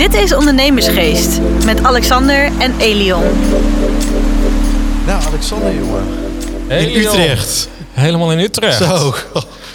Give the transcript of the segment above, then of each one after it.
Dit is Ondernemersgeest met Alexander en Elion. Nou, Alexander, jongen. Hey, in Utrecht. Helemaal in Utrecht. Zo,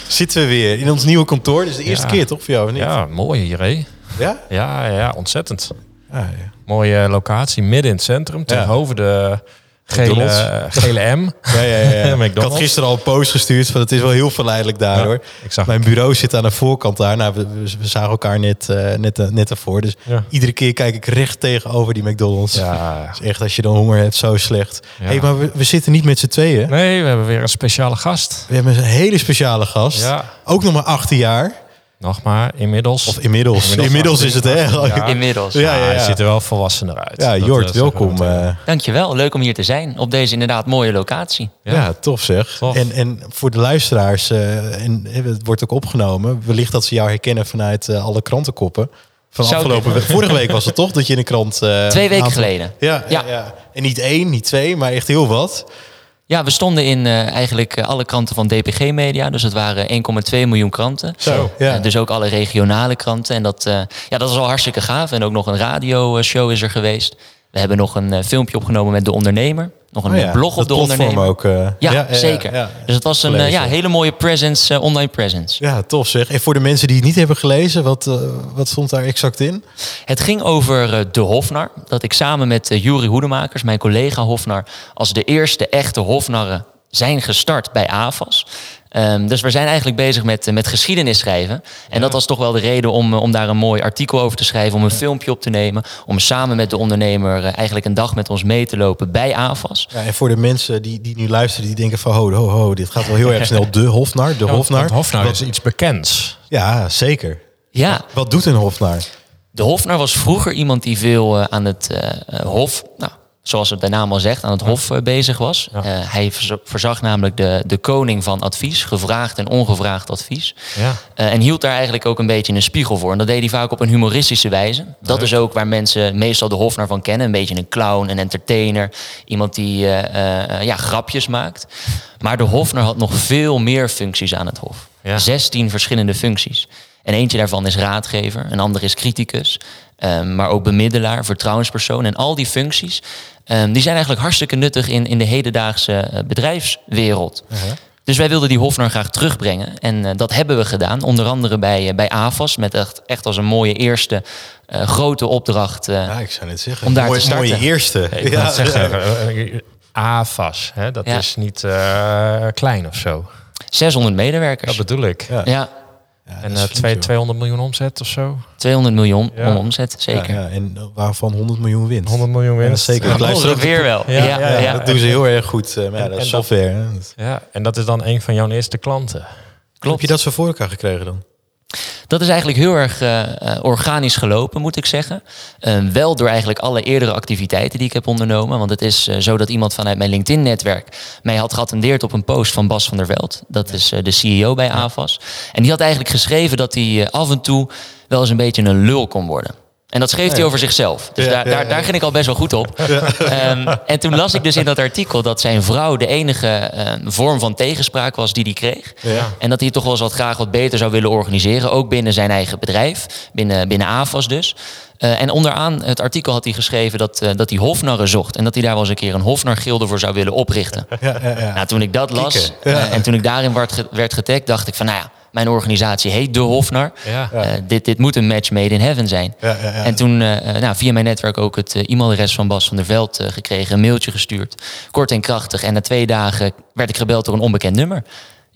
zitten we weer in ons nieuwe kantoor. Dit is de eerste keer, toch, voor jou? Of niet? Ja, mooi hier, hè? Ja? Ja, ja, ontzettend. Ah, ja. Mooie locatie, midden in het centrum, tegenover de gele, McDonald's. gele M. Ja, ja, ja. ja. McDonald's. Ik had gisteren al een post gestuurd van het is wel heel verleidelijk daar Ja, hoor. Mijn bureau zit aan de voorkant daar. Nou, we, zagen elkaar net, eh, net, eh, net ervoor. Dus Ja. iedere keer kijk ik recht tegenover die McDonald's. Ja. is echt als je dan honger hebt, zo slecht. Hey, maar we, we zitten niet met z'n tweeën. Nee, we hebben weer een speciale gast. We hebben een hele speciale gast. Ook nog maar 18 jaar. Nog maar, inmiddels. Of inmiddels. Inmiddels, Inmiddels is het hè? 18 jaar. Ja, Inmiddels. ja, ja. hij ziet er wel volwassener uit. Ja, Dat, Jort, eh, welkom. meteen. eh. Dankjewel, leuk om hier te zijn op deze inderdaad mooie locatie. Ja, Ja. tof zeg. Tof. En, en voor de luisteraars, eh, en het wordt ook opgenomen, wellicht dat ze jou herkennen vanuit alle krantenkoppen. Van Zou afgelopen week. Vorige week was het toch dat je in de krant. eh, Twee weken aantal- geleden. Ja. ja. En niet één, niet twee, maar echt heel wat. Ja, we stonden in eh, eigenlijk eh, alle kranten van DPG Media. Dus het waren 1,2 miljoen kranten. Zo, ja. Eh, dus ook alle regionale kranten. En dat, eh, ja, dat is al hartstikke gaaf. En ook nog een radioshow is er geweest. We hebben nog een eh, filmpje opgenomen met De Ondernemer. Nog een Oh ja, blog op De Ondernemer. ook. eh, Ja, zeker. ja. Dus het was een eh, ja, hele mooie presence, online presence. Ja, tof zeg. En voor de mensen die het niet hebben gelezen, wat, wat stond daar exact in? Het ging over de Hofnar. Dat ik samen met uh, Jury Hoedemakers, mijn collega Hofnar, als de eerste echte Hofnarren zijn gestart bij AFAS. Ehm, dus we zijn eigenlijk bezig met, eh, met geschiedenis schrijven. En dat was toch wel de reden om, eh, om daar een mooi artikel over te schrijven, om een filmpje op te nemen, om samen met de ondernemer eh, eigenlijk een dag met ons mee te lopen bij AFAS. Ja, en voor de mensen die, die nu luisteren, die denken van ho, ho, ho, dit gaat wel heel erg snel. De Hofnar, de Ja, Hofnar. Hofnar Wat- is iets bekends. Ja, zeker. Ja, Wat doet een Hofnar? De Hofnar was vroeger iemand die veel aan het hof, nou, zoals het bij naam al zegt, aan het hof eh, bezig was. Ja. Eh, hij verza- verzag namelijk de, de koning van advies, gevraagd en ongevraagd advies. Ja. Eh, en hield daar eigenlijk ook een beetje een spiegel voor. En dat deed hij vaak op een humoristische wijze. Dat is ook waar mensen meestal de Hofnar van kennen. Een beetje een clown, een entertainer. Iemand die ja, grapjes maakt. Maar de Hofnar had nog veel meer functies aan het Hof. Ja. 16 verschillende functies. En eentje daarvan is raadgever, een ander is criticus, ehm, maar ook bemiddelaar, vertrouwenspersoon. En al die functies, ehm, die zijn eigenlijk hartstikke nuttig in, in de hedendaagse eh, bedrijfswereld. Dus wij wilden die Hofnar graag terugbrengen. En eh, dat hebben we gedaan, onder andere bij, eh, bij AFAS, met echt, echt als een mooie eerste eh, grote opdracht. eh, Ja, ik zou net zeggen. Om daar mooie, te starten. mooie eerste. Ik ja, zeggen, AFAS, hè, dat Ja. is niet eh, klein of zo. 600 medewerkers. Dat bedoel ik. Ja. ja, Ja, En dat is eh, flink, twee- joh. 200 miljoen omzet of zo. 200 miljoen Ja. om omzet, zeker. Ja, ja, en waarvan 100 miljoen winst. 100 miljoen winst. Ja, zeker. Ja, Ik luister ook- weer wel. Ja, Ja, Ja, ja, dat doen ze heel erg goed. eh, Maar ja, En- dat is en dat- software. hè. Dat- Ja, en dat is dan een van jouw eerste klanten. Heb klopt. je dat zo voor elkaar gekregen dan? Dat is eigenlijk heel erg eh, eh, organisch gelopen, moet ik zeggen. Eh, wel door eigenlijk alle eerdere activiteiten die ik heb ondernomen. Want het is eh, zo dat iemand vanuit mijn LinkedIn-netwerk mij had geattendeerd op een post van Bas van der Veld. Dat is de CEO bij AVAS. En die had eigenlijk geschreven dat hij af en toe wel eens een beetje een lul kon worden. En dat schreef hij over zichzelf. Dus Ja, daar, ja, daar, daar ging ik al best wel goed op. Ehm, en toen las ik dus in dat artikel dat zijn vrouw de enige eh, vorm van tegenspraak was die hij kreeg. Ja. En dat hij toch wel eens wat graag wat beter zou willen organiseren. Ook binnen zijn eigen bedrijf. Binnen, binnen AFAS dus. Eh, en onderaan het artikel had hij geschreven dat, eh, dat hij hofnarren zocht. En dat hij daar wel eens een keer een hofnargilde voor zou willen oprichten. Ja, ja, ja. Nou, toen ik dat las eh, en toen ik daarin werd, werd getagd, dacht ik van nou ja, mijn organisatie heet De Hofnar. Ja. Eh, dit, dit moet een match made in heaven zijn. Ja, ja, ja. En toen eh, eh, nou, via mijn netwerk ook het e-mailadres van Bas van der Veld gekregen, een mailtje gestuurd. Kort en krachtig. En na twee dagen werd ik gebeld door een onbekend nummer.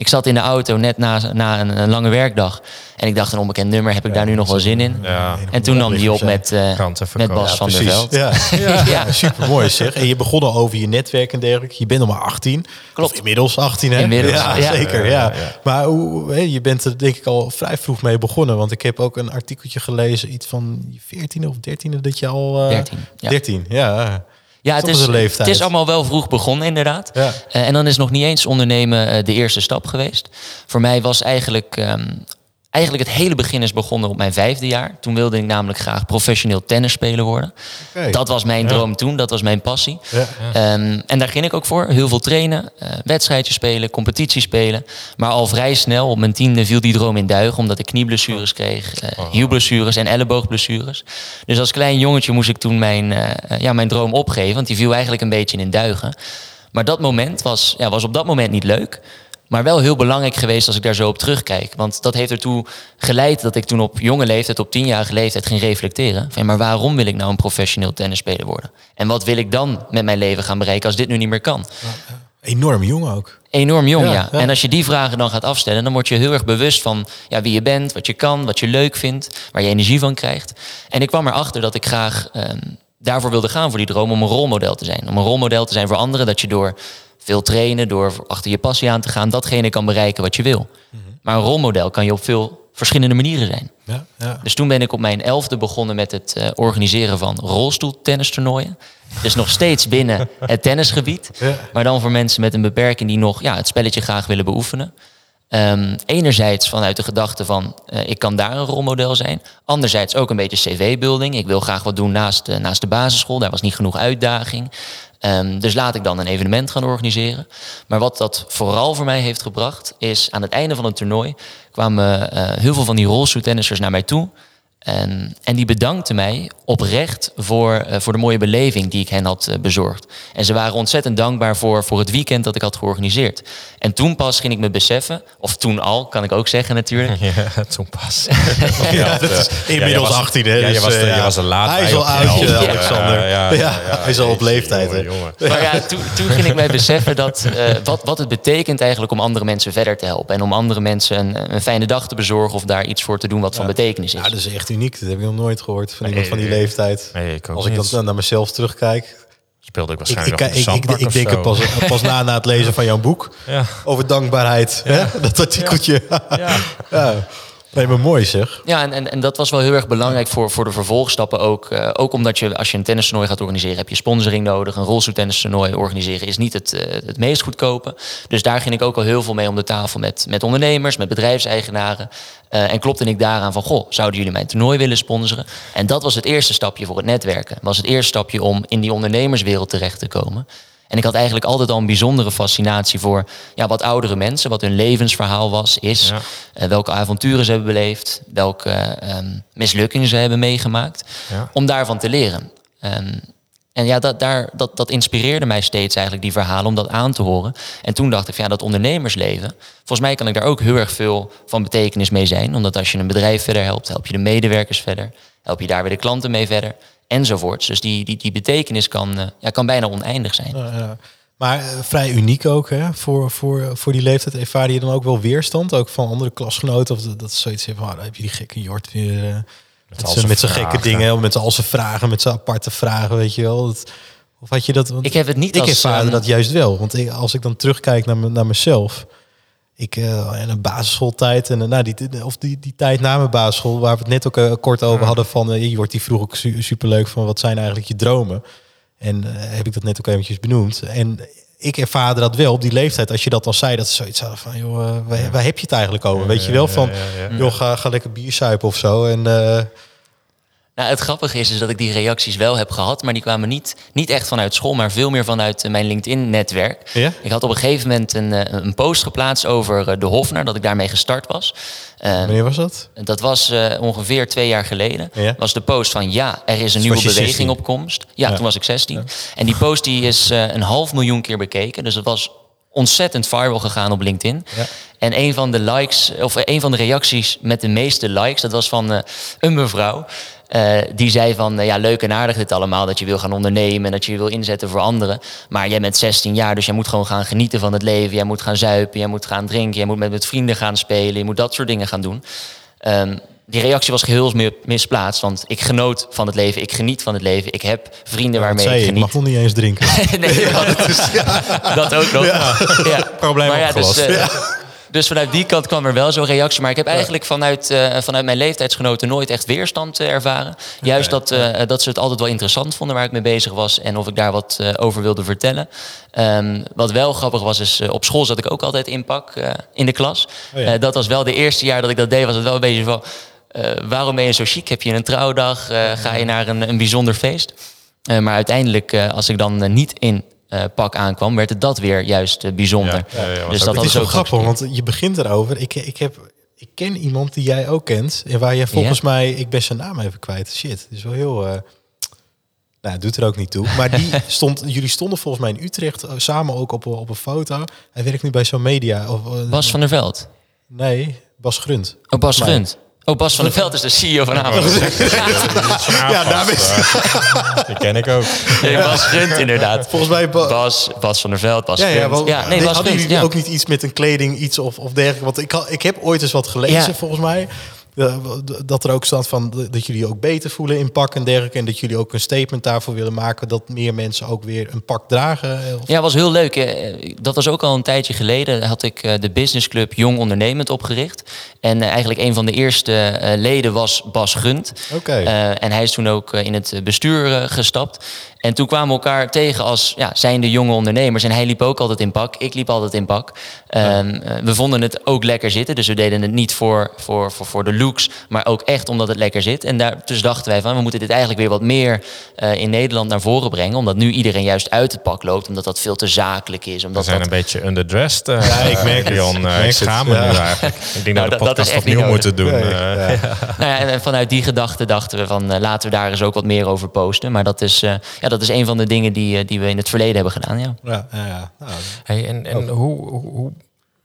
Ik zat in de auto net na, na een, een lange werkdag. En ik dacht, een onbekend nummer, heb ik daar nu nog wel zin in? Ja. En toen nam die op met, eh, met. Bas Ja, van der. Veld. Ja. Ja. super mooi zeg. En je begon al over je netwerk en dergelijke. Je bent nog maar 18. Klopt. Of inmiddels 18 hè? Inmiddels, ja, ja. zeker. Ja, Ja, ja, ja. Maar hoe, je bent er denk ik al vrij vroeg mee begonnen. Want ik heb ook een artikeltje gelezen. Iets van 14 of 13 dat je al... eh, 13, ja. 13, ja. Ja, het is, het is allemaal wel vroeg begonnen, inderdaad. Ja. Eh, en dan is nog niet eens ondernemen eh, de eerste stap geweest. Voor mij was eigenlijk ehm, Eigenlijk het hele begin is begonnen op mijn vijfde jaar. Toen wilde ik namelijk graag professioneel tennisspeler worden. Oké. Dat was mijn droom toen, dat was mijn passie. Ja. Ehm, en daar ging ik ook voor. Heel veel trainen, eh wedstrijdjes spelen, competitie spelen. Maar al vrij snel, op mijn tiende, viel die droom in duigen. Omdat ik knieblessures kreeg, eh, hielblessures en elleboogblessures. Dus als klein jongetje moest ik toen mijn, eh, ja, mijn droom opgeven. Want die viel eigenlijk een beetje in duigen. Maar dat moment was, ja, was op dat moment niet leuk. Maar wel heel belangrijk geweest als ik daar zo op terugkijk. Want dat heeft ertoe geleid dat ik toen op jonge leeftijd, op tienjarige leeftijd, ging reflecteren. Van, maar waarom wil ik nou een professioneel tennisspeler worden? En wat wil ik dan met mijn leven gaan bereiken als dit nu niet meer kan? Enorm jong ook. Enorm jong, ja, Ja, ja. En als je die vragen dan gaat afstellen, dan word je heel erg bewust van ja, wie je bent, wat je kan, wat je leuk vindt, waar je energie van krijgt. En ik kwam erachter dat ik graag ehm, daarvoor wilde gaan, voor die droom, om een rolmodel te zijn. Om een rolmodel te zijn voor anderen, dat je door veel trainen, door achter je passie aan te gaan, datgene kan bereiken wat je wil. Maar een rolmodel kan je op veel verschillende manieren zijn. Ja, ja. Dus toen ben ik op mijn elfde begonnen met het eh, organiseren van rolstoeltennistoernooien. Dus nog steeds binnen het tennisgebied. Ja. Maar dan voor mensen met een beperking die nog ja, het spelletje graag willen beoefenen. Ehm, enerzijds vanuit de gedachte van eh, ik kan daar een rolmodel zijn. Anderzijds ook een beetje cv-building. Ik wil graag wat doen naast, de- naast de basisschool. Daar was niet genoeg uitdaging. Ehm, dus laat ik dan een evenement gaan organiseren. Maar wat dat vooral voor mij heeft gebracht, is aan het einde van het toernooi kwamen eh, heel veel van die rolstoeltennissers naar mij toe. En, en die bedankten mij oprecht voor, eh, voor de mooie beleving die ik hen had eh, bezorgd. En ze waren ontzettend dankbaar voor, voor het weekend dat ik had georganiseerd. En toen pas ging ik me beseffen, of toen al, kan ik ook zeggen natuurlijk. Ja, toen pas. Ja, dat is inmiddels was- 18, hè? Ja, je dus, was, eh, er- je was laat Hij is al oud, eh, Alexander. Ja, hij is al op leeftijd, jongen. Maar ja, toen, toen ging ik mij beseffen dat, eh, wat, wat het betekent eigenlijk om andere mensen verder te helpen. En om andere mensen een, een fijne dag te bezorgen of daar iets voor te doen wat van betekenis is. Ja, dat is echt uniek. Dat heb ik nog nooit gehoord van iemand van die leeftijd. Nee, ik Als ik niet. dan naar mezelf terugkijk. Speelde ik Ik, ik, waarschijnlijk ik, ik, ik, ik zandbak denk zo. pas, pas na na het lezen van jouw boek Ja. over dankbaarheid. Hè? Dat artikeltje. Ja. Ja. Nee, maar mooi zeg. Ja, en, en, en dat was wel heel erg belangrijk voor, voor de vervolgstappen ook. Eh, ook omdat je, als je een tennistoernooi gaat organiseren, heb je sponsoring nodig. Een rolstoeltennistoernooi organiseren is niet het, eh, het meest goedkope. Dus daar ging ik ook al heel veel mee om de tafel met, met ondernemers, met bedrijfseigenaren. Eh, en klopte ik daaraan van, goh, zouden jullie mijn toernooi willen sponsoren? En dat was het eerste stapje voor het netwerken. Was het eerste stapje om in die ondernemerswereld terecht te komen. En ik had eigenlijk altijd al een bijzondere fascinatie voor ja, wat oudere mensen, wat hun levensverhaal was, is. Ja. eh, welke avonturen ze hebben beleefd, welke ehm, mislukkingen ze hebben meegemaakt. Ja. Om daarvan te leren. Ehm, en ja, dat, daar, dat, dat inspireerde mij steeds eigenlijk, die verhalen, om dat aan te horen. En toen dacht ik, van, ja, dat ondernemersleven, volgens mij kan ik daar ook heel erg veel van betekenis mee zijn. Omdat als je een bedrijf verder helpt, help je de medewerkers verder, help je daar weer de klanten mee verder, enzovoorts. Dus die, die, die betekenis kan, eh, ja, kan bijna oneindig zijn. Ja, ja. Maar eh, vrij uniek ook hè? Voor, voor, voor die leeftijd. Ervaar je dan ook wel weerstand? Ook van andere klasgenoten? Of dat, dat is zoiets van, ah, dan heb je die gekke Jort weer... eh, met al zijn zijn met zijn gekke dingen, met al zijn vragen, met zijn aparte vragen, weet je wel. Dat, of had je dat? Want Ik heb het niet ik als, ervaarde ehm, dat juist wel. Want ik, als ik dan terugkijk naar, me- naar mezelf. Ik eh in een basisschooltijd en eh, nou, die, of die, die tijd na mijn basisschool, waar we het net ook eh, kort over hadden van eh Jort, die vroeg ook su superleuk van wat zijn eigenlijk je dromen? En heb ik dat net ook eventjes benoemd. En ik ervaarde dat wel op die leeftijd. Als je dat dan zei, dat ze zoiets hadden van, joh, waar, waar heb je het eigenlijk over? Weet je wel, van, joh, ga, ga lekker bier suipen of zo. En Nou, het grappige is, is dat ik die reacties wel heb gehad, maar die kwamen niet, niet echt vanuit school, maar veel meer vanuit eh, mijn LinkedIn-netwerk. Ja? Ik had op een gegeven moment een, eh, een post geplaatst over eh, de Hofner, dat ik daarmee gestart was. Eh, wanneer was dat? dat was ongeveer twee jaar geleden. Ja. Was de post van ja, er is een Dus nieuwe beweging 16? op komst. Ja, Ja. toen was ik 16. En die post die is een half miljoen keer bekeken. Dus dat was ontzettend viral gegaan op LinkedIn. Ja. En een van de likes, of een van de reacties met de meeste likes, dat was van een mevrouw. Eh, die zei van, eh, ja, leuk en aardig dit allemaal, dat je wil gaan ondernemen en dat je je wil inzetten voor anderen. Maar jij bent 16 jaar, dus jij moet gewoon gaan genieten van het leven. Jij moet gaan zuipen, jij moet gaan drinken, jij moet met, met vrienden gaan spelen, je moet dat soort dingen gaan doen. Ehm, die reactie was geheel mi- misplaatst, want ik genoot van het leven, ik geniet van het leven, ik heb vrienden waarmee ik je? Ik geniet. mag nog niet eens drinken. nee, dat, dat ook nog. Ja. Probleem Maar ja, dus, opgelost. Dus vanuit die kant kwam er wel zo'n reactie. Maar ik heb eigenlijk vanuit, eh, vanuit mijn leeftijdsgenoten nooit echt weerstand eh, ervaren. Juist dat, eh, dat ze het altijd wel interessant vonden waar ik mee bezig was. En of ik daar wat over wilde vertellen. Ehm, wat wel grappig was, is op school zat ik ook altijd in pak in de klas. Oh ja. Dat was wel de eerste jaar dat ik dat deed, was het wel een beetje van... waarom ben je zo chic? Heb je een trouwdag? Ga je naar een, een bijzonder feest? Maar uiteindelijk, als ik dan niet in eh, pak aankwam, werd het dat weer juist eh, bijzonder. Ja, ja, ja, was dus dat Het is ook grappig, want je begint erover. Ik, ik, heb, ik ken iemand die jij ook kent. En waar jij volgens mij... Ik ben zijn naam even kwijt. Shit, het is wel heel... eh nou, doet er ook niet toe. Maar die stond, jullie stonden volgens mij in Utrecht samen ook op, op een foto. Hij werkt nu bij zo'n media. Of, Bas van der Veld. Nee, Bas Grunt. Oh, Bas Grunt. Oh, Bas van der Veld is de CEO van Ameland. Ja, daar is Die ken ik ook. Nee, Bas Grunt inderdaad. volgens mij... Ba- Bas, Bas van der Veld, Bas ja, ja, Ja, nee, Bas hadden Grunt, jullie ja. ook niet iets met een kleding, iets of, of dergelijke? Want ik, ik heb ooit eens wat gelezen, Ja. volgens mij. Dat er ook staat van dat jullie ook beter voelen in pak en dergelijke. En dat jullie ook een statement daarvoor willen maken dat meer mensen ook weer een pak dragen. eh, Of, Ja, was heel leuk. Eh, Dat was ook al een tijdje geleden. Had ik eh, de businessclub Jong Ondernemend opgericht. En eigenlijk een van de eerste leden was Bas. Oké. Eh, en hij is toen ook in het bestuur gestapt. En toen kwamen we elkaar tegen als ja, zijnde jonge ondernemers. En hij liep ook altijd in pak. Ik liep altijd in pak. Ehm, eh, we vonden het ook lekker zitten. Dus we deden het niet voor, voor, voor, voor de looks. Maar ook echt omdat het lekker zit. En daar, dus dachten wij van we moeten dit eigenlijk weer wat meer eh, in Nederland naar voren brengen. Omdat nu iedereen juist uit het pak loopt. Omdat dat veel te zakelijk is. We Omdat zijn dat, een beetje underdressed. eh, Ja, ik merk het. Leon. Ik schaam me ja. nu eigenlijk. Ik denk Nou, dat we dat- de podcast opnieuw moeten doen. Nee, ja. nou ja, en- en vanuit die gedachte dachten we van laten we daar eens ook wat meer over posten. Maar dat is, eh, ja, dat is een van de dingen die, eh, die we in het verleden hebben gedaan. Ja. ja, ja, ja. Nou, Hey, en en hoe, hoe, hoe-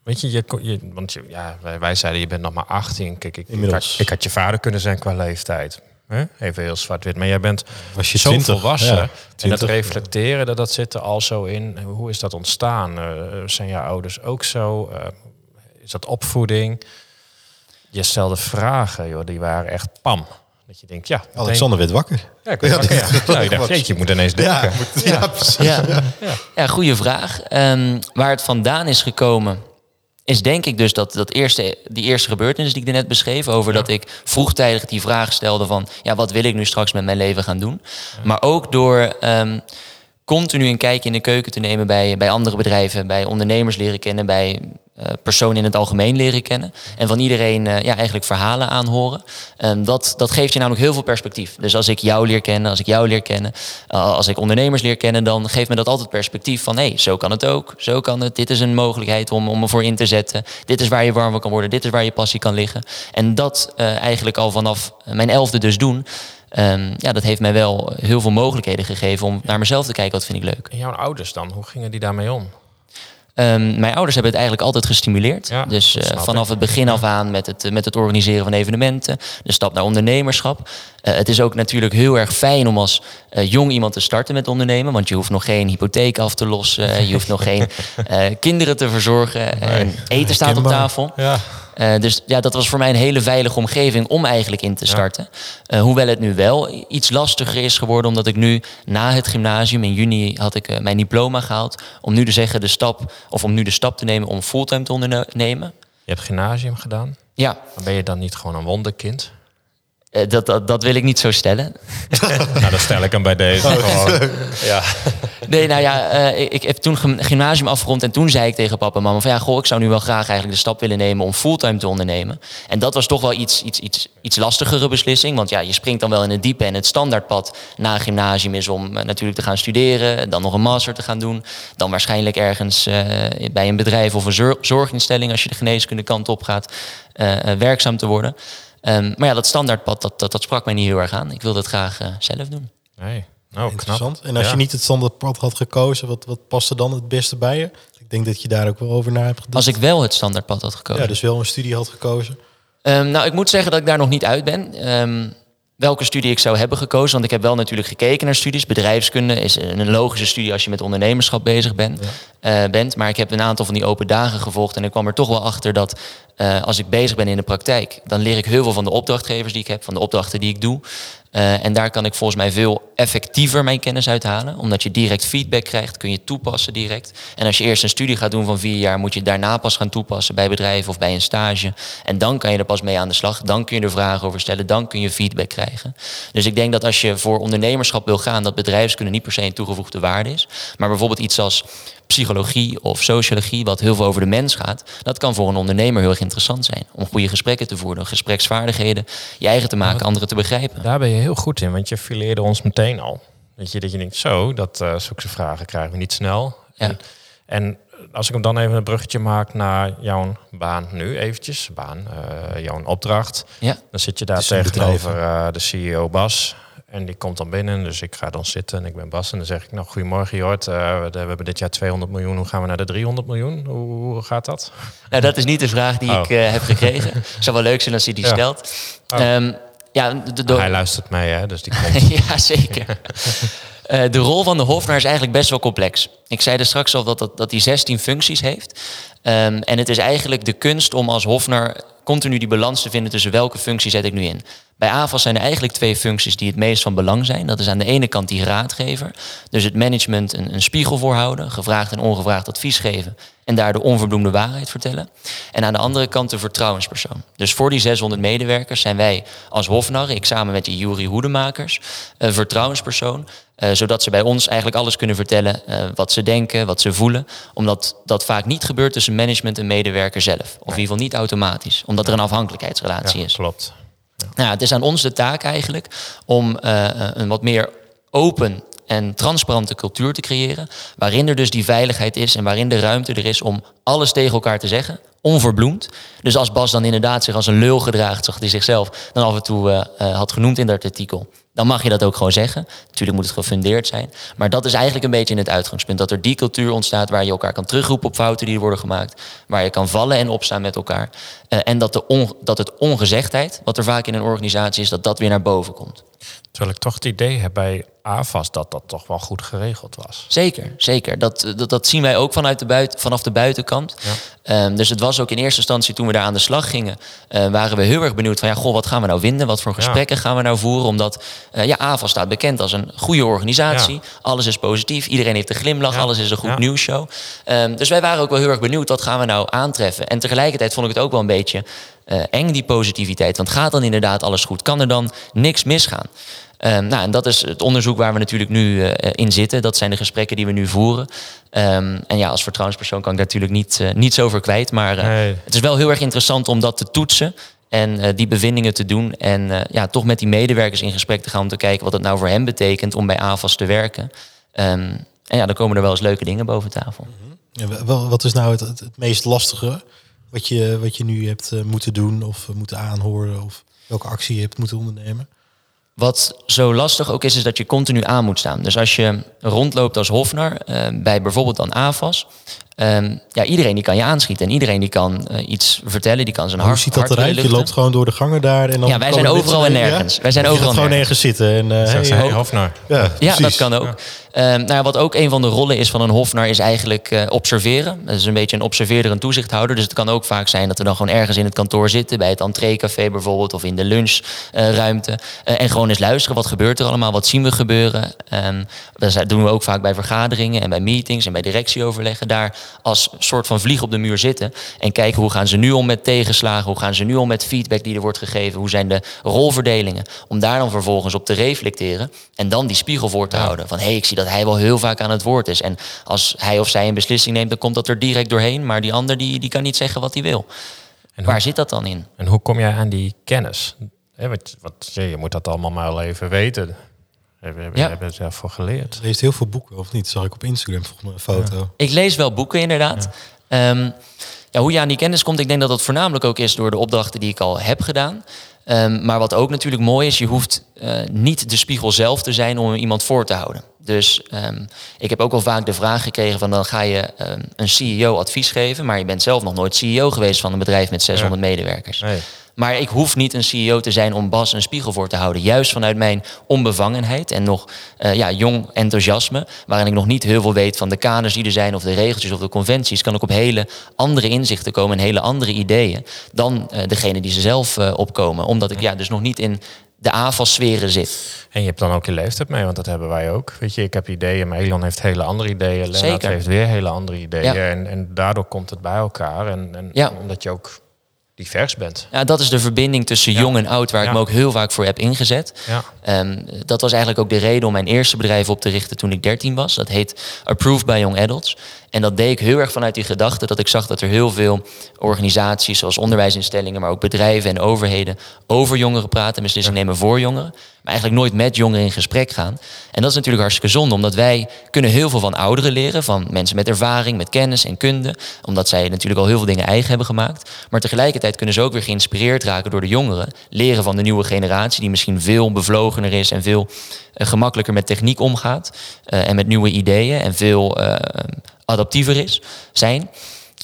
weet je, je, kon- je want je, ja, wij, wij zeiden je bent nog maar 18. Kijk, ik, ik, had, ik had je vader kunnen zijn qua leeftijd. Hè? Even heel zwart-wit. Maar jij bent was je zo 20, volwassen. ja, en 20. dat reflecteren, dat, dat zit er al zo in. Hoe is dat ontstaan? Eh, zijn jouw ouders ook zo? Eh, is dat opvoeding? Je stelde vragen, joh, die waren echt pam. Dat je denkt, ja. meteen- Alexander werd wakker. Ja, ik, weet Ja, Nou, ik dacht, jeetje, je moet ineens denken. ja, precies. Ja, ja. goede vraag. Ehm, waar het vandaan is gekomen, is denk ik dus dat, dat eerste, die eerste gebeurtenis die ik net beschreef, over dat ik vroegtijdig die vraag stelde van, ja, wat wil ik nu straks met mijn leven gaan doen? Maar ook door ehm, continu een kijkje in de keuken te nemen bij, bij andere bedrijven, bij ondernemers leren kennen, bij eh, personen in het algemeen leren kennen. En van iedereen eh, ja, eigenlijk verhalen aanhoren. Ehm, dat, dat geeft je namelijk heel veel perspectief. Dus als ik jou leer kennen, als ik jou leer kennen, eh, als ik ondernemers leer kennen, dan geeft me dat altijd perspectief van hé, hey, zo kan het ook, zo kan het. Dit is een mogelijkheid om, om ervoor in te zetten. Dit is waar je warm kan worden, dit is waar je passie kan liggen. En dat eigenlijk al vanaf mijn elfde dus doen. Ehm, ja, dat heeft mij wel heel veel mogelijkheden gegeven om naar mezelf te kijken. Wat vind ik leuk. En jouw ouders dan, hoe gingen die daarmee om? Ehm, mijn ouders hebben het eigenlijk altijd gestimuleerd. Ja, dus eh, vanaf ik. het begin af aan met het, met het organiseren van evenementen, de stap naar ondernemerschap. Eh, het is ook natuurlijk heel erg fijn om als eh, jong iemand te starten met ondernemen, want je hoeft nog geen hypotheek af te lossen, je hoeft nog geen eh, kinderen te verzorgen en eten staat op tafel. Ja. Eh, dus ja, dat was voor mij een hele veilige omgeving om eigenlijk in te starten. Eh, hoewel het nu wel iets lastiger is geworden, omdat ik nu na het gymnasium in juni had ik eh, mijn diploma gehaald. Om nu te zeggen de stap, of om nu de stap te nemen om fulltime te ondernemen. Je hebt gymnasium gedaan. Ja, Maar ben je dan niet gewoon een wonderkind? Eh, dat, dat, dat wil ik niet zo stellen. nou, dan stel ik hem bij deze gewoon. Ja. Nee, nou ja, eh, ik, ik heb toen gym- gymnasium afgerond en toen zei ik tegen papa en mama van ja, goh, ik zou nu wel graag eigenlijk de stap willen nemen om fulltime te ondernemen. En dat was toch wel iets, iets, iets, iets lastigere beslissing, want ja, je springt dan wel in het diepe en het standaardpad na gymnasium is om eh, natuurlijk te gaan studeren, dan nog een master te gaan doen, dan waarschijnlijk ergens eh, bij een bedrijf of een zor- zorginstelling als je de geneeskundekant op gaat, werkzaam te worden. Ehm, maar ja, dat standaardpad, dat, dat, dat sprak mij niet heel erg aan. Ik wilde het graag eh, zelf doen. Nee. Nou, Interessant. knap. En als Ja. je niet het standaardpad had gekozen, wat, wat paste dan het beste bij je? Ik denk dat je daar ook wel over na hebt gedacht. Als ik wel het standaardpad had gekozen. ja, dus wel een studie had gekozen. Ehm, nou, ik moet zeggen dat ik daar nog niet uit ben. Ehm, welke studie ik zou hebben gekozen. Want ik heb wel natuurlijk gekeken naar studies. Bedrijfskunde is een logische studie als je met ondernemerschap bezig bent. Eh, bent. Maar ik heb een aantal van die open dagen gevolgd. En ik kwam er toch wel achter dat eh, als ik bezig ben in de praktijk, dan leer ik heel veel van de opdrachtgevers die ik heb, van de opdrachten die ik doe. Eh, en daar kan ik volgens mij veel effectiever mijn kennis uithalen. Omdat je direct feedback krijgt, kun je toepassen direct. En als je eerst een studie gaat doen van vier jaar, moet je daarna pas gaan toepassen bij bedrijven of bij een stage. En dan kan je er pas mee aan de slag. Dan kun je er vragen over stellen. Dan kun je feedback krijgen. Dus ik denk dat als je voor ondernemerschap wil gaan, dat bedrijfskunde niet per se een toegevoegde waarde is. Maar bijvoorbeeld iets als psychologie of sociologie, wat heel veel over de mens gaat, dat kan voor een ondernemer heel erg interessant zijn. Om goede gesprekken te voeren, gespreksvaardigheden, je eigen te maken, anderen te begrijpen. Daar ben je heel goed in, want je fileerde ons meteen al. Weet je, dat je denkt, zo, dat uh, zulke vragen krijgen we niet snel. Ja. En, en als ik hem dan even een bruggetje maak naar jouw baan nu eventjes, baan, uh, jouw opdracht. Ja. Dan zit je daar tegenover uh, de CEO Bas. En die komt dan binnen, dus ik ga dan zitten en ik ben Bas. En dan zeg ik, nou, goedemorgen Jort, uh, we, we, hebben dit jaar 200 miljoen. Hoe gaan we naar de 300 miljoen? Hoe, hoe gaat dat? Nou, dat is niet de vraag die Oh. ik uh, heb gekregen. Het zou wel leuk zijn als hij die Ja. stelt. Oh. Um, ja, de, de, hij luistert mee, hè, dus die komt. ja, zeker. Uh, de rol van de hofnar is eigenlijk best wel complex. Ik zei er straks al dat, dat, dat hij 16 functies heeft. Um, en het is eigenlijk de kunst om als hofnar continu die balans te vinden tussen welke functie zet ik nu in. Bij AFAS zijn er eigenlijk twee functies die het meest van belang zijn. Dat is aan de ene kant die raadgever. Dus het management een, een spiegel voorhouden, gevraagd en ongevraagd advies geven. En daar de onverbloemde waarheid vertellen. En aan de andere kant de vertrouwenspersoon. Dus voor die 600 medewerkers zijn wij als hofnar, ik samen met de jury Hoedemakers, een vertrouwenspersoon. Uh, zodat ze bij ons eigenlijk alles kunnen vertellen uh, wat ze denken, wat ze voelen. Omdat dat vaak niet gebeurt tussen management en medewerker zelf. Of in ieder geval niet automatisch. Omdat er een afhankelijkheidsrelatie Ja, is. klopt. Nou, het is aan ons de taak eigenlijk om uh, een wat meer open en transparante cultuur te creëren. Waarin er dus die veiligheid is en waarin de ruimte er is om alles tegen elkaar te zeggen. Onverbloemd. Dus als Bas dan inderdaad zich als een lul gedraagt, zoals hij zichzelf dan af en toe had genoemd in dat artikel. Dan mag je dat ook gewoon zeggen. Natuurlijk moet het gefundeerd zijn. Maar dat is eigenlijk een beetje in het uitgangspunt. Dat er die cultuur ontstaat waar je elkaar kan terugroepen op fouten die worden gemaakt. Waar je kan vallen en opstaan met elkaar. Uh, en dat, de on, dat het ongezegdheid, wat er vaak in een organisatie is, dat dat weer naar boven komt. Terwijl ik toch het idee heb bij AFAS dat dat toch wel goed geregeld was. Zeker, zeker. Dat, dat, dat zien wij ook vanuit de buiten, vanaf de buitenkant. Ja. Um, dus het was ook in eerste instantie toen we daar aan de slag gingen, uh, waren we heel erg benieuwd van ja, goh, wat gaan we nou vinden? Wat voor gesprekken ja. gaan we nou voeren? Omdat uh, ja, AFAS staat bekend als een goede organisatie. Ja. Alles is positief, iedereen heeft een glimlach, alles is een goed nieuwsshow. Um, dus wij waren ook wel heel erg benieuwd, wat gaan we nou aantreffen? En tegelijkertijd vond ik het ook wel een beetje uh, eng, die positiviteit. Want gaat dan inderdaad alles goed? Kan er dan niks misgaan? Um, nou, en dat is het onderzoek waar we natuurlijk nu uh, in zitten. Dat zijn de gesprekken die we nu voeren. Um, en ja, als vertrouwenspersoon kan ik daar natuurlijk niet, uh, niets over kwijt. Maar uh, Nee. het is wel heel erg interessant om dat te toetsen. En uh, die bevindingen te doen. En uh, ja, toch met die medewerkers in gesprek te gaan om te kijken wat het nou voor hen betekent om bij AFAS te werken. Um, en ja, dan komen er wel eens leuke dingen boven tafel. Ja, wel- wat is nou het, het, het meest lastige wat je, wat je nu hebt eh, moeten doen of eh, moeten aanhoren of welke actie je hebt moeten ondernemen? Wat zo lastig ook is, is dat je continu aan moet staan. Dus als je rondloopt als hofnar, eh, bij bijvoorbeeld dan AFAS... ehm, ja, iedereen die kan je aanschieten en iedereen die kan eh, iets vertellen, die kan zijn Hoe hart ziet dat eruit? Je loopt gewoon door de gangen daar en dan Ja, wij zijn overal en mee, ja? nergens. Wij zijn je overal gewoon ergens zitten en eh, Zo hey, Hofnar. ja, Ja, dat kan ook. Ehm, nou ja, wat ook een van de rollen is van een hofnar is eigenlijk eh, observeren. Dat is een beetje een observeerder en toezichthouder. Dus het kan ook vaak zijn dat we dan gewoon ergens in het kantoor zitten, bij het entreecafé bijvoorbeeld, of in de lunchruimte. Eh, en gewoon eens luisteren, wat gebeurt er allemaal, wat zien we gebeuren. Ehm, dat doen we ook vaak bij vergaderingen en bij meetings en bij directieoverleggen. Daar als soort van vlieg op de muur zitten en kijken hoe gaan ze nu om met tegenslagen, hoe gaan ze nu om met feedback die er wordt gegeven, hoe zijn de rolverdelingen. Om daar dan vervolgens op te reflecteren en dan die spiegel voor te houden. Van hé, hey, ik zie dat hij wel heel vaak aan het woord is. En als hij of zij een beslissing neemt, dan komt dat er direct doorheen. Maar die ander die, die kan niet zeggen wat hij wil. En Waar hoe, zit dat dan in? en hoe kom jij aan die kennis? Je moet dat allemaal maar wel even weten. Hebben we Ja. hebben we zelf voor geleerd. Ze heeft heel veel boeken, of niet? Zag ik op Instagram volgens mij een foto. Ik lees wel boeken inderdaad. Ehm, ja, hoe je aan die kennis komt, ik denk dat dat voornamelijk ook is door de opdrachten die ik al heb gedaan. Ehm, maar wat ook natuurlijk mooi is, je hoeft eh, niet de spiegel zelf te zijn om iemand voor te houden. Dus ehm, ik heb ook al vaak de vraag gekregen van dan ga je ehm, een CEO advies geven, maar je bent zelf nog nooit CEO geweest van een bedrijf met 600 medewerkers. Nee. Maar ik hoef niet een CEO te zijn om Bas een spiegel voor te houden. Juist vanuit mijn onbevangenheid en nog eh, ja, jong enthousiasme, waarin ik nog niet heel veel weet van de kaders die er zijn, of de regeltjes of de conventies, kan ik op hele andere inzichten komen en hele andere ideeën dan eh, degene die ze zelf eh, opkomen. Omdat ik ja, dus nog niet in de AFAS-sferen zit. En je hebt dan ook je leeftijd mee, want dat hebben wij ook. Weet je, ik heb ideeën, maar Elon heeft hele andere ideeën. Lennart heeft weer hele andere ideeën. Ja. En, en daardoor komt het bij elkaar. En, en Ja. omdat je ook divers bent. Ja, dat is de verbinding tussen Ja. jong en oud, waar ik me ook heel vaak voor heb ingezet. Ja. Ehm, dat was eigenlijk ook de reden om mijn eerste bedrijf op te richten toen ik 13 was. Dat heet Approved by Young Adults. En dat deed ik heel erg vanuit die gedachte dat ik zag dat er heel veel organisaties, zoals onderwijsinstellingen, maar ook bedrijven en overheden, over jongeren praten en beslissingen nemen voor jongeren. Maar eigenlijk nooit met jongeren in gesprek gaan. En dat is natuurlijk hartstikke zonde, omdat wij kunnen heel veel van ouderen leren, van mensen met ervaring, met kennis en kunde. Omdat zij natuurlijk al heel veel dingen eigen hebben gemaakt. Maar tegelijkertijd kunnen ze ook weer geïnspireerd raken door de jongeren. Leren van de nieuwe generatie, die misschien veel bevlogener is en veel eh, gemakkelijker met techniek omgaat. eh, en met nieuwe ideeën en veel eh, adaptiever is, zijn.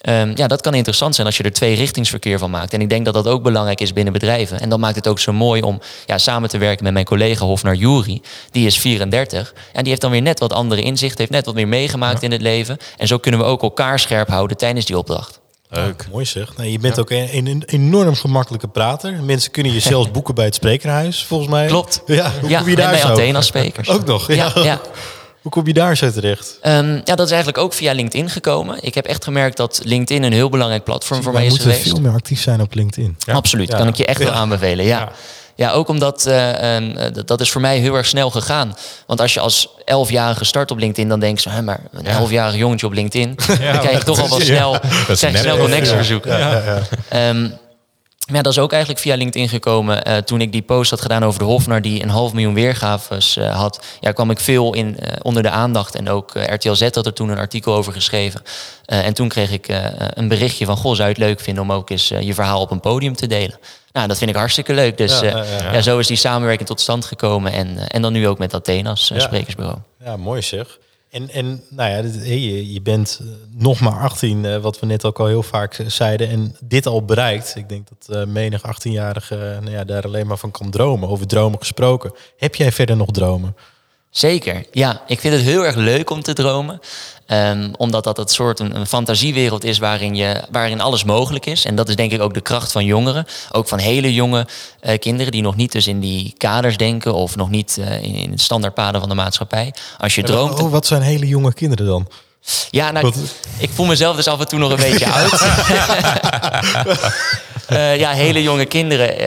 Ehm, ja, dat kan interessant zijn als je er twee richtingsverkeer van maakt. En ik denk dat dat ook belangrijk is binnen bedrijven. En dan maakt het ook zo mooi om ja, samen te werken met mijn collega Hofnar Jury. Die is 34. En die heeft dan weer net wat andere inzichten, heeft net wat meer meegemaakt in het leven. En zo kunnen we ook elkaar scherp houden tijdens die opdracht. Leuk. Mooi zeg. Nee, je bent ook een, een enorm gemakkelijke prater. Mensen kunnen je zelfs boeken bij het sprekerhuis, volgens mij. Klopt. Ja, hoe ja, kom je en daar bij zo? Athena Sprekers. Ook nog, ja. Ja, ja. Hoe kom je daar zo terecht? Ehm, ja, dat is eigenlijk ook via LinkedIn gekomen. Ik heb echt gemerkt dat LinkedIn een heel belangrijk platform voor mij is moeten geweest. veel meer actief zijn op LinkedIn. Ja. Absoluut, Ja. kan ik je echt wel Ja. aanbevelen. Ja. Ja. Ja. ook omdat eh, ehm, eh, dat- is voor mij heel erg snel gegaan. Want als je als elfjarige start op LinkedIn, dan denk je, hè, maar een elfjarig jongetje op LinkedIn, dan krijg je toch al wel snel, je snel connectieverzoeken. Ja, ja, dat is ook eigenlijk via LinkedIn gekomen. Eh, toen ik die post had gedaan over de Hofnar, die een half miljoen weergaves eh, had, ja, kwam ik veel in, eh, onder de aandacht. En ook RTL Z had er toen een artikel over geschreven. En toen kreeg ik een berichtje van: Goh, zou je het leuk vinden om ook eens je verhaal op een podium te delen? Nou, dat vind ik hartstikke leuk. Dus Ja, ja, ja. ja, zo is die samenwerking tot stand gekomen. En, en dan nu ook met Athena als Ja. sprekersbureau. Ja, mooi zeg. En, en nou ja, je, je bent eh, nog maar 18, eh, wat we net ook al heel vaak eh, zeiden. En dit al bereikt. Ik denk dat menig 18-jarige eh, nou ja, daar alleen maar van kan dromen. Over dromen gesproken. Heb jij verder nog dromen? Zeker, ja. Ik vind het heel erg leuk om te dromen. Ehm, omdat dat het soort een, een fantasiewereld is waarin, je, waarin alles mogelijk is. En dat is denk ik ook de kracht van jongeren. Ook van hele jonge eh, kinderen die nog niet dus in die kaders denken... of nog niet eh, in, in het standaardpaden van de maatschappij. Als je droomt... Oh, wat zijn hele jonge kinderen dan? Ja, nou, ik voel mezelf dus af en toe nog een beetje oud. Eh, ja, hele jonge kinderen.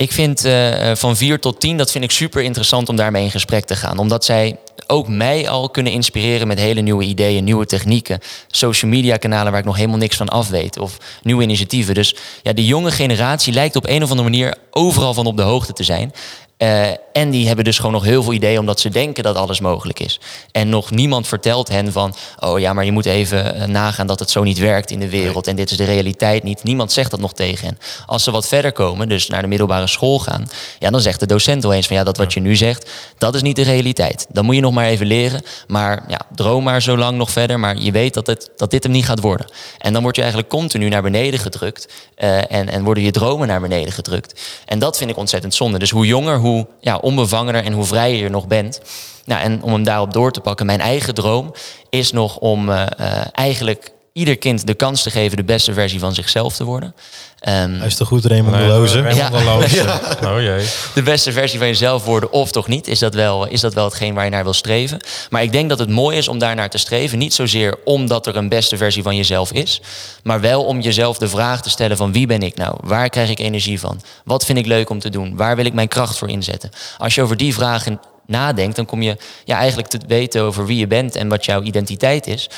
Eh, ik vind eh, van 4 tot 10, dat vind ik super interessant om daarmee in gesprek te gaan. Omdat zij ook mij al kunnen inspireren met hele nieuwe ideeën, nieuwe technieken. Social media kanalen waar ik nog helemaal niks van af weet. Of nieuwe initiatieven. Dus ja, die jonge generatie lijkt op een of andere manier overal van op de hoogte te zijn. Eh, en die hebben dus gewoon nog heel veel ideeën omdat ze denken dat alles mogelijk is. En nog niemand vertelt hen van, oh ja, maar je moet even eh, nagaan dat het zo niet werkt in de wereld. En dit is de realiteit niet. Niemand zegt dat nog tegen hen. Als ze wat verder komen, dus naar de middelbare school gaan, ja, dan zegt de docent wel eens van, ja, dat wat je nu zegt, dat is niet de realiteit. Dan moet je nog maar even leren. Maar ja, droom maar zo lang nog verder. Maar je weet dat, het, dat dit hem niet gaat worden. En dan word je eigenlijk continu naar beneden gedrukt. eh, en, en worden je dromen naar beneden gedrukt. En dat vind ik ontzettend zonde. Dus hoe jonger, hoe ja, onbevangener en hoe vrijer je nog bent. Nou, en om hem daarop door te pakken, mijn eigen droom is nog om eh, eh, eigenlijk ieder kind de kans te geven de beste versie van zichzelf te worden. Ehm, Hij is toch goed, Raymond de Loze? Raymond de Loze. Oh jee. de beste versie van jezelf worden of toch niet? Is dat, wel, is dat wel hetgeen waar je naar wil streven? Maar ik denk dat het mooi is om daar naar te streven. Niet zozeer omdat er een beste versie van jezelf is, maar wel om jezelf de vraag te stellen van wie ben ik nou? Waar krijg ik energie van? Wat vind ik leuk om te doen? Waar wil ik mijn kracht voor inzetten? Als je over die vragen nadenkt, dan kom je ja, eigenlijk te weten over wie je bent en wat jouw identiteit is.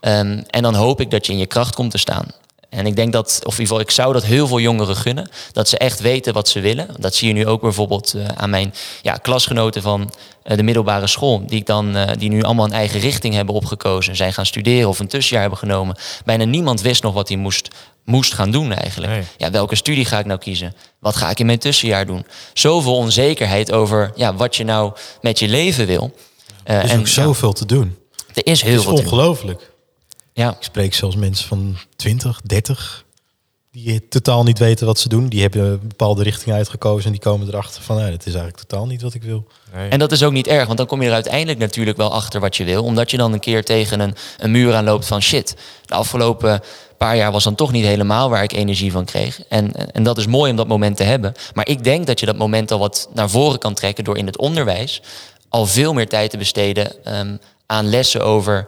Ehm, en dan hoop ik dat je in je kracht komt te staan. En ik denk dat, of in ieder geval, ik zou dat heel veel jongeren gunnen. Dat ze echt weten wat ze willen. Dat zie je nu ook bijvoorbeeld eh, aan mijn ja, klasgenoten van eh, de middelbare school. Die, ik dan, eh, die nu allemaal een eigen richting hebben opgekozen. Zijn gaan studeren of een tussenjaar hebben genomen. Bijna niemand wist nog wat hij moest, moest gaan doen eigenlijk. Nee. Ja, welke studie ga ik nou kiezen? Wat ga ik in mijn tussenjaar doen? Zoveel onzekerheid over ja, wat je nou met je leven wil. Er is ook zoveel te doen. er is heel Het is veel te doen. ongelooflijk. Ja. Ik spreek zelfs mensen van 20, 30. die totaal niet weten wat ze doen. Die hebben een bepaalde richting uitgekozen en die komen erachter van, nou, dit is eigenlijk totaal niet wat ik wil. Nee. En dat is ook niet erg, want dan kom je er uiteindelijk natuurlijk wel achter wat je wil. Omdat je dan een keer tegen een, een muur aanloopt van shit. De afgelopen paar jaar was dan toch niet helemaal waar ik energie van kreeg. En, en dat is mooi om dat moment te hebben. Maar ik denk dat je dat moment al wat naar voren kan trekken door in het onderwijs al veel meer tijd te besteden ehm, aan lessen over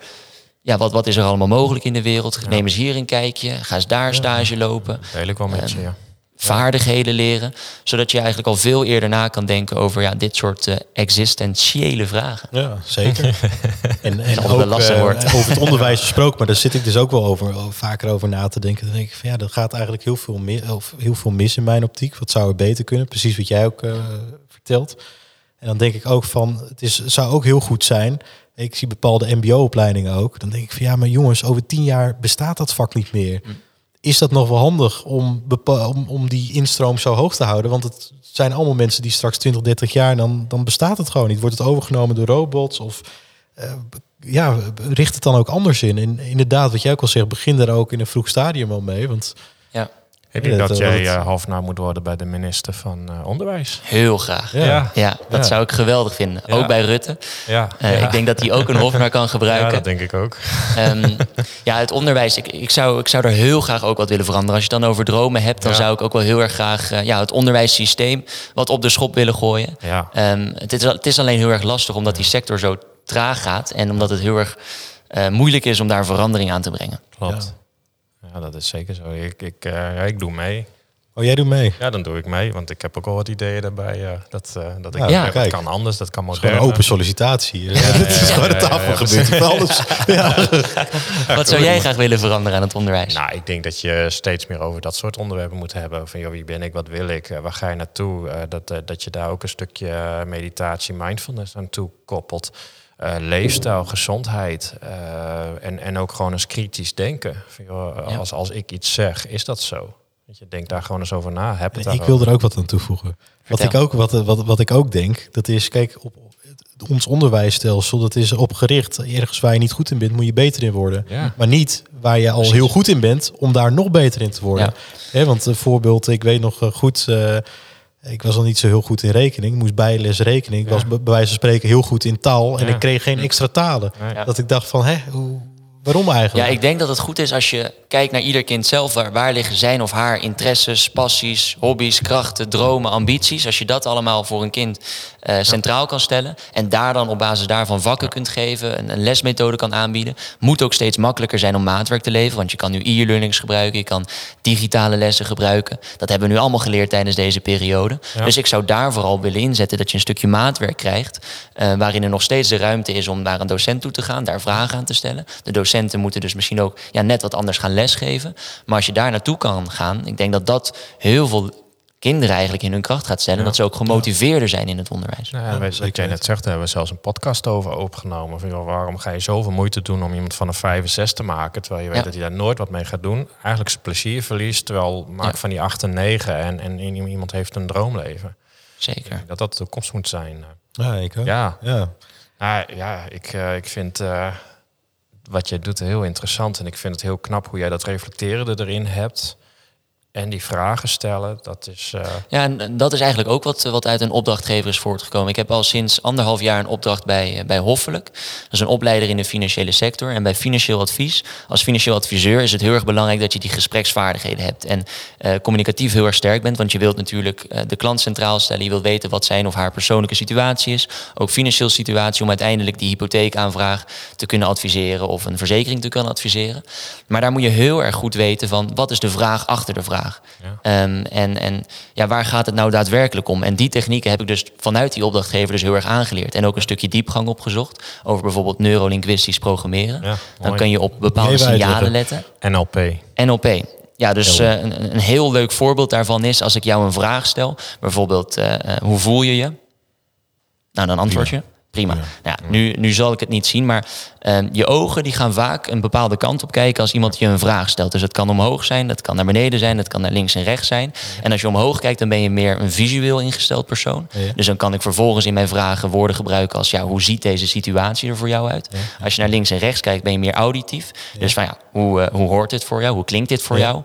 ja, wat, wat is er allemaal mogelijk in de wereld. Neem eens hier een kijkje, ga eens daar stage lopen. Deel ik wel met je, ja. Vaardigheden leren, zodat je eigenlijk al veel eerder na kan denken over ja, dit soort eh, existentiële vragen. Ja, zeker. en en ook lastig eh, over het onderwijs gesproken, maar daar zit ik dus ook wel over, over- vaker over na te denken. Dan denk ik van ja, dat gaat eigenlijk heel veel, mis, of heel veel mis in mijn optiek. Wat zou er beter kunnen? Precies wat jij ook eh, vertelt. En dan denk ik ook van, het is, zou ook heel goed zijn. Ik zie bepaalde mbo-opleidingen ook. Dan denk ik van ja, maar jongens, over tien jaar bestaat dat vak niet meer. Is dat nog wel handig om, om, om die instroom zo hoog te houden? Want het zijn allemaal mensen die straks 20, 30 jaar, dan, dan bestaat het gewoon niet. Wordt het overgenomen door robots of eh, ja, richt het dan ook anders in. En inderdaad, wat jij ook al zegt, begin daar ook in een vroeg stadium al mee. Want Ja, Ik Ja, denk dat, dat eh, jij dat- eh, half na moet worden bij de minister van eh, Onderwijs. heel graag. Ja. Ja, Ja. dat Ja. zou ik geweldig vinden. Ja. Ook bij Rutte. Ja, Eh, ja. Ik denk dat hij ook een hofnar kan ja, gebruiken. dat denk ik ook. Ehm, ja, het onderwijs. Ik, ik, zou, ik zou er heel graag ook wat willen veranderen. Als je het dan over dromen hebt, dan Ja. zou ik ook wel heel erg graag eh, ja, het onderwijssysteem wat op de schop willen gooien. Ja. Ehm, het, is, het is alleen heel erg lastig omdat die sector zo traag gaat en omdat het heel erg eh, moeilijk is om daar verandering aan te brengen. Klopt. Ja. dat is zeker zo. Ik, ik, eh, ik doe mee. oh, jij doet mee. Ja, dan doe ik mee. Want ik heb ook al wat ideeën daarbij. eh, dat, eh, dat ik Ja, dat kan anders, dat kan Het is gewoon moderner. een open sollicitatie. Is ja, gewoon ja, een ja, tafelgebied. ja, Alles. Wat zou jij graag willen veranderen aan het onderwijs? Nou, ik denk dat je steeds meer over dat soort onderwerpen moet hebben. Van joh, wie ben ik, wat wil ik, waar ga je naartoe? Eh, dat, dat je daar ook een stukje meditatie, mindfulness aan toe koppelt. Eh, leefstijl, gezondheid eh, en, en ook gewoon eens kritisch denken. Van, joh, Ja. als, als ik iets zeg, is dat zo? Je, denk daar gewoon eens over na. Heb het Ik wil er ook wat aan toevoegen. Wat ik, ook, wat, wat, wat ik ook denk, dat is, kijk, op, ons onderwijsstelsel, dat is opgericht. Ergens waar je niet goed in bent, moet je beter in worden. Ja. Maar niet waar je al heel goed in bent, om daar nog beter in te worden. Ja. Hè, want een voorbeeld, ik weet nog eh, goed, eh, ik was al niet zo heel goed in rekening. Ik moest bijles rekening. Ik was bij wijze van spreken heel goed in taal. En Ja. ik kreeg geen extra talen. Ja. Dat ik dacht van, hè, hoe, waarom eigenlijk? Ja, ik denk dat het goed is als je kijkt naar ieder kind zelf. Waar, waar liggen zijn of haar interesses, passies, hobby's, krachten, dromen, ambities. Als je dat allemaal voor een kind eh, centraal kan stellen. En daar dan op basis daarvan vakken kunt geven. Een, een lesmethode kan aanbieden. Moet ook steeds makkelijker zijn om maatwerk te leveren. Want je kan nu e-learnings gebruiken. Je kan digitale lessen gebruiken. Dat hebben we nu allemaal geleerd tijdens deze periode. Ja. Dus ik zou daar vooral willen inzetten dat je een stukje maatwerk krijgt. eh, waarin er nog steeds de ruimte is om naar een docent toe te gaan. Daar vragen aan te stellen. De docenten moeten dus misschien ook ja, net wat anders gaan lesgeven. Maar als je daar naartoe kan gaan. Ik denk dat dat heel veel kinderen eigenlijk in hun kracht gaat stellen. Ja. Dat ze ook gemotiveerder zijn in het onderwijs. Nou, Ja, ja, weet- wat jij net zegt, daar hebben we zelfs een podcast over opgenomen. Van, joh, waarom ga je zoveel moeite doen om iemand van een 5 en 6 te maken, terwijl je weet Ja. dat hij daar nooit wat mee gaat doen? Eigenlijk zijn plezier verliest, terwijl maak Ja. van die 8 en 9 en, en iemand heeft een droomleven. Zeker. Dat dat de toekomst moet zijn. Ja, ik ook. Ja, Ja. nou, ja ik, eh, ik vind eh, wat jij doet heel interessant en ik vind het heel knap hoe jij dat reflecterende erin hebt. En die vragen stellen, dat is... eh, Ja, en dat is eigenlijk ook wat, wat uit een opdrachtgever is voortgekomen. Ik heb al sinds anderhalf jaar een opdracht bij, eh, bij Hoffelijk. Dat is een opleider in de financiële sector. En bij financieel advies, als financieel adviseur, is het heel erg belangrijk dat je die gespreksvaardigheden hebt. En eh, communicatief heel erg sterk bent. Want je wilt natuurlijk de klant centraal stellen. Je wilt weten wat zijn of haar persoonlijke situatie is. Ook financiële situatie om uiteindelijk die hypotheekaanvraag te kunnen adviseren of een verzekering te kunnen adviseren. Maar daar moet je heel erg goed weten van wat is de vraag achter de vraag. Ja. Ehm, en en ja, waar gaat het nou daadwerkelijk om? En die technieken heb ik dus vanuit die opdrachtgever dus heel erg aangeleerd. En ook een stukje diepgang opgezocht over bijvoorbeeld neurolinguistisch programmeren. Ja, Dan kan je op bepaalde signalen letten. NLP. NLP. Ja, dus Heel eh, een, een heel leuk voorbeeld daarvan is als ik jou een vraag stel. Bijvoorbeeld, eh, eh, hoe voel je je? Nou, dan antwoord je. Prima. Nou, ja, nu, nu zal ik het niet zien, maar ehm, je ogen die gaan vaak een bepaalde kant op kijken als iemand je een vraag stelt. Dus het kan omhoog zijn, dat kan naar beneden zijn, dat kan naar links en rechts zijn. En als je omhoog kijkt, dan ben je meer een visueel ingesteld persoon. Ja. Dus dan kan ik vervolgens in mijn vragen woorden gebruiken als ja, hoe ziet deze situatie er voor jou uit? Als je naar links en rechts kijkt, ben je meer auditief. Dus van ja, hoe, eh, hoe hoort dit voor jou? Hoe klinkt dit voor jou?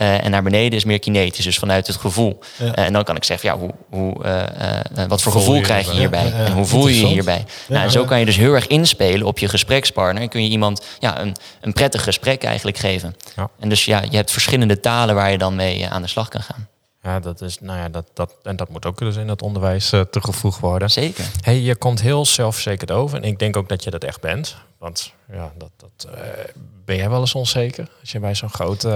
Eh, en naar beneden is meer kinetisch, dus vanuit het gevoel. Ja. Eh, en dan kan ik zeggen, ja, hoe, hoe, eh, wat voor Voel gevoel je krijg je hierbij? Ja, en hoe voel je je hierbij? nou, en zo kan je dus heel erg inspelen op je gesprekspartner. En kun je iemand ja, een, een prettig gesprek eigenlijk geven. Ja. En dus ja, je hebt verschillende talen waar je dan mee aan de slag kan gaan. Ja, dat is, nou ja, dat, dat, en dat moet ook dus in het onderwijs eh, toegevoegd worden. Zeker. Hey, je komt heel zelfverzekerd over. En ik denk ook dat je dat echt bent. Want ja, dat, dat, eh, ben jij wel eens onzeker als je bij zo'n grote eh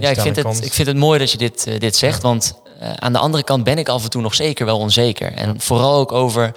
Ja, ik vind, komt? het, ik vind het mooi dat je dit, dit zegt. Want aan de andere kant ben ik af en toe nog zeker wel onzeker. En vooral ook over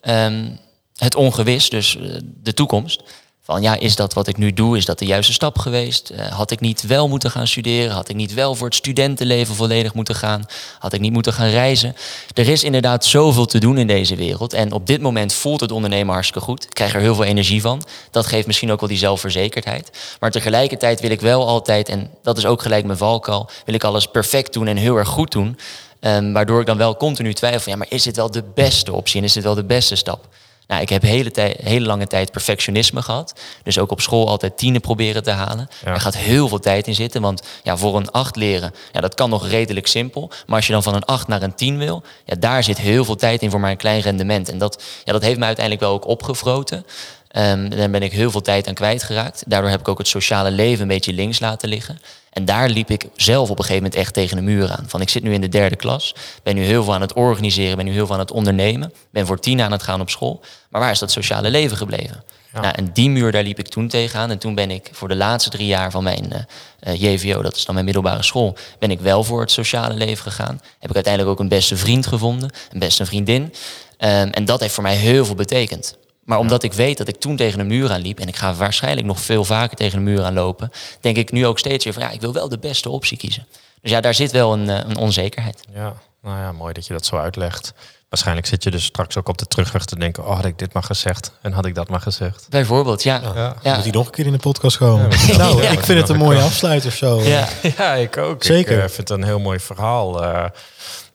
ehm, het ongewis, dus de toekomst. Van ja, is dat wat ik nu doe, is dat de juiste stap geweest? Eh, had ik niet wel moeten gaan studeren? Had ik niet wel voor het studentenleven volledig moeten gaan? Had ik niet moeten gaan reizen? Er is inderdaad zoveel te doen in deze wereld. En op dit moment voelt het ondernemen hartstikke goed. Ik krijg er heel veel energie van. Dat geeft misschien ook wel die zelfverzekerdheid. Maar tegelijkertijd wil ik wel altijd, en dat is ook gelijk mijn valkuil, wil ik alles perfect doen en heel erg goed doen. Ehm, waardoor ik dan wel continu twijfel, ja, maar is dit wel de beste optie en is dit wel de beste stap? Nou, ik heb hele, tij- hele lange tijd perfectionisme gehad. Dus ook op school altijd tienen proberen te halen. Ja. Er gaat heel veel tijd in zitten. Want ja, voor een 8 leren, ja, dat kan nog redelijk simpel. Maar als je dan van een 8 naar een 10 wil, ja, daar zit heel veel tijd in voor maar een klein rendement. En dat, ja, dat heeft me uiteindelijk wel ook opgevroten. Ehm, daar ben ik heel veel tijd aan kwijtgeraakt. Daardoor heb ik ook het sociale leven een beetje links laten liggen. En daar liep ik zelf op een gegeven moment echt tegen de muur aan. Van ik zit nu in de derde klas, ben nu heel veel aan het organiseren, ben nu heel veel aan het ondernemen, ben voor tien aan het gaan op school. Maar waar is dat sociale leven gebleven? Ja. Nou, en die muur, daar liep ik toen tegenaan. En toen ben ik voor de laatste drie jaar van mijn eh, eh, JVO, dat is dan mijn middelbare school, ben ik wel voor het sociale leven gegaan. Heb ik uiteindelijk ook een beste vriend gevonden, een beste vriendin. Ehm, en dat heeft voor mij heel veel betekend. Maar omdat ik weet dat ik toen tegen een muur aan liep... en ik ga waarschijnlijk nog veel vaker tegen een muur aan lopen... denk ik nu ook steeds weer van ja, ik wil wel de beste optie kiezen. Dus ja, daar zit wel een, eh, een onzekerheid. Ja, nou ja, mooi dat je dat zo uitlegt. Waarschijnlijk zit je dus straks ook op de terugweg te denken... oh, had ik dit maar gezegd en had ik dat maar gezegd. Bijvoorbeeld, ja. Ja. Ja. Moet hij nog een keer in de podcast komen? Ja, nou, Ja. ik vind het een mooie afsluiter zo. Ja. Ja, ik ook. Zeker. Ik eh, vind het een heel mooi verhaal. Eh,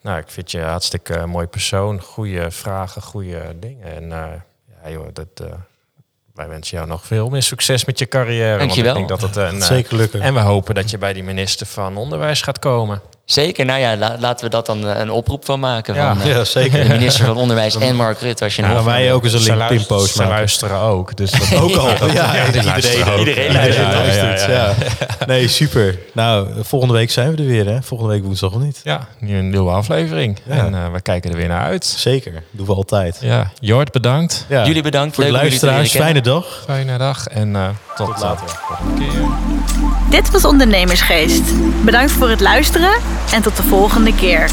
nou, ik vind je een hartstikke mooi persoon. Goede vragen, goede dingen. En eh, ja, joh, dat, eh, wij wensen jou nog veel meer succes met je carrière. Dankjewel. Want ik denk dat het een, eh, Zeker lukken. En we hopen dat je bij die minister van Onderwijs gaat komen. Zeker, nou ja, la- laten we dat dan eh, een oproep van maken. Ja. van, eh, Ja, zeker. De minister van Onderwijs en Mark Rutte, als je Ja, nog... wij ook eens een luisteren- Ze maken. luisteren ook. Dus dat Ook al. Ja, ook. Iedereen luistert. Nee, super. Nou, volgende week zijn we er weer, hè? Volgende week woensdag of niet? Ja, nu een nieuwe aflevering. Ja. En eh, we kijken er weer naar uit. Zeker. Doen we altijd. Ja, Jort, bedankt. Ja. Jullie bedankt. Voor de Leuk leren luisteraars. Fijne dag. Fijne dag en eh, tot, Tot later. Dit was Ondernemersgeest. Bedankt voor het luisteren en tot de volgende keer.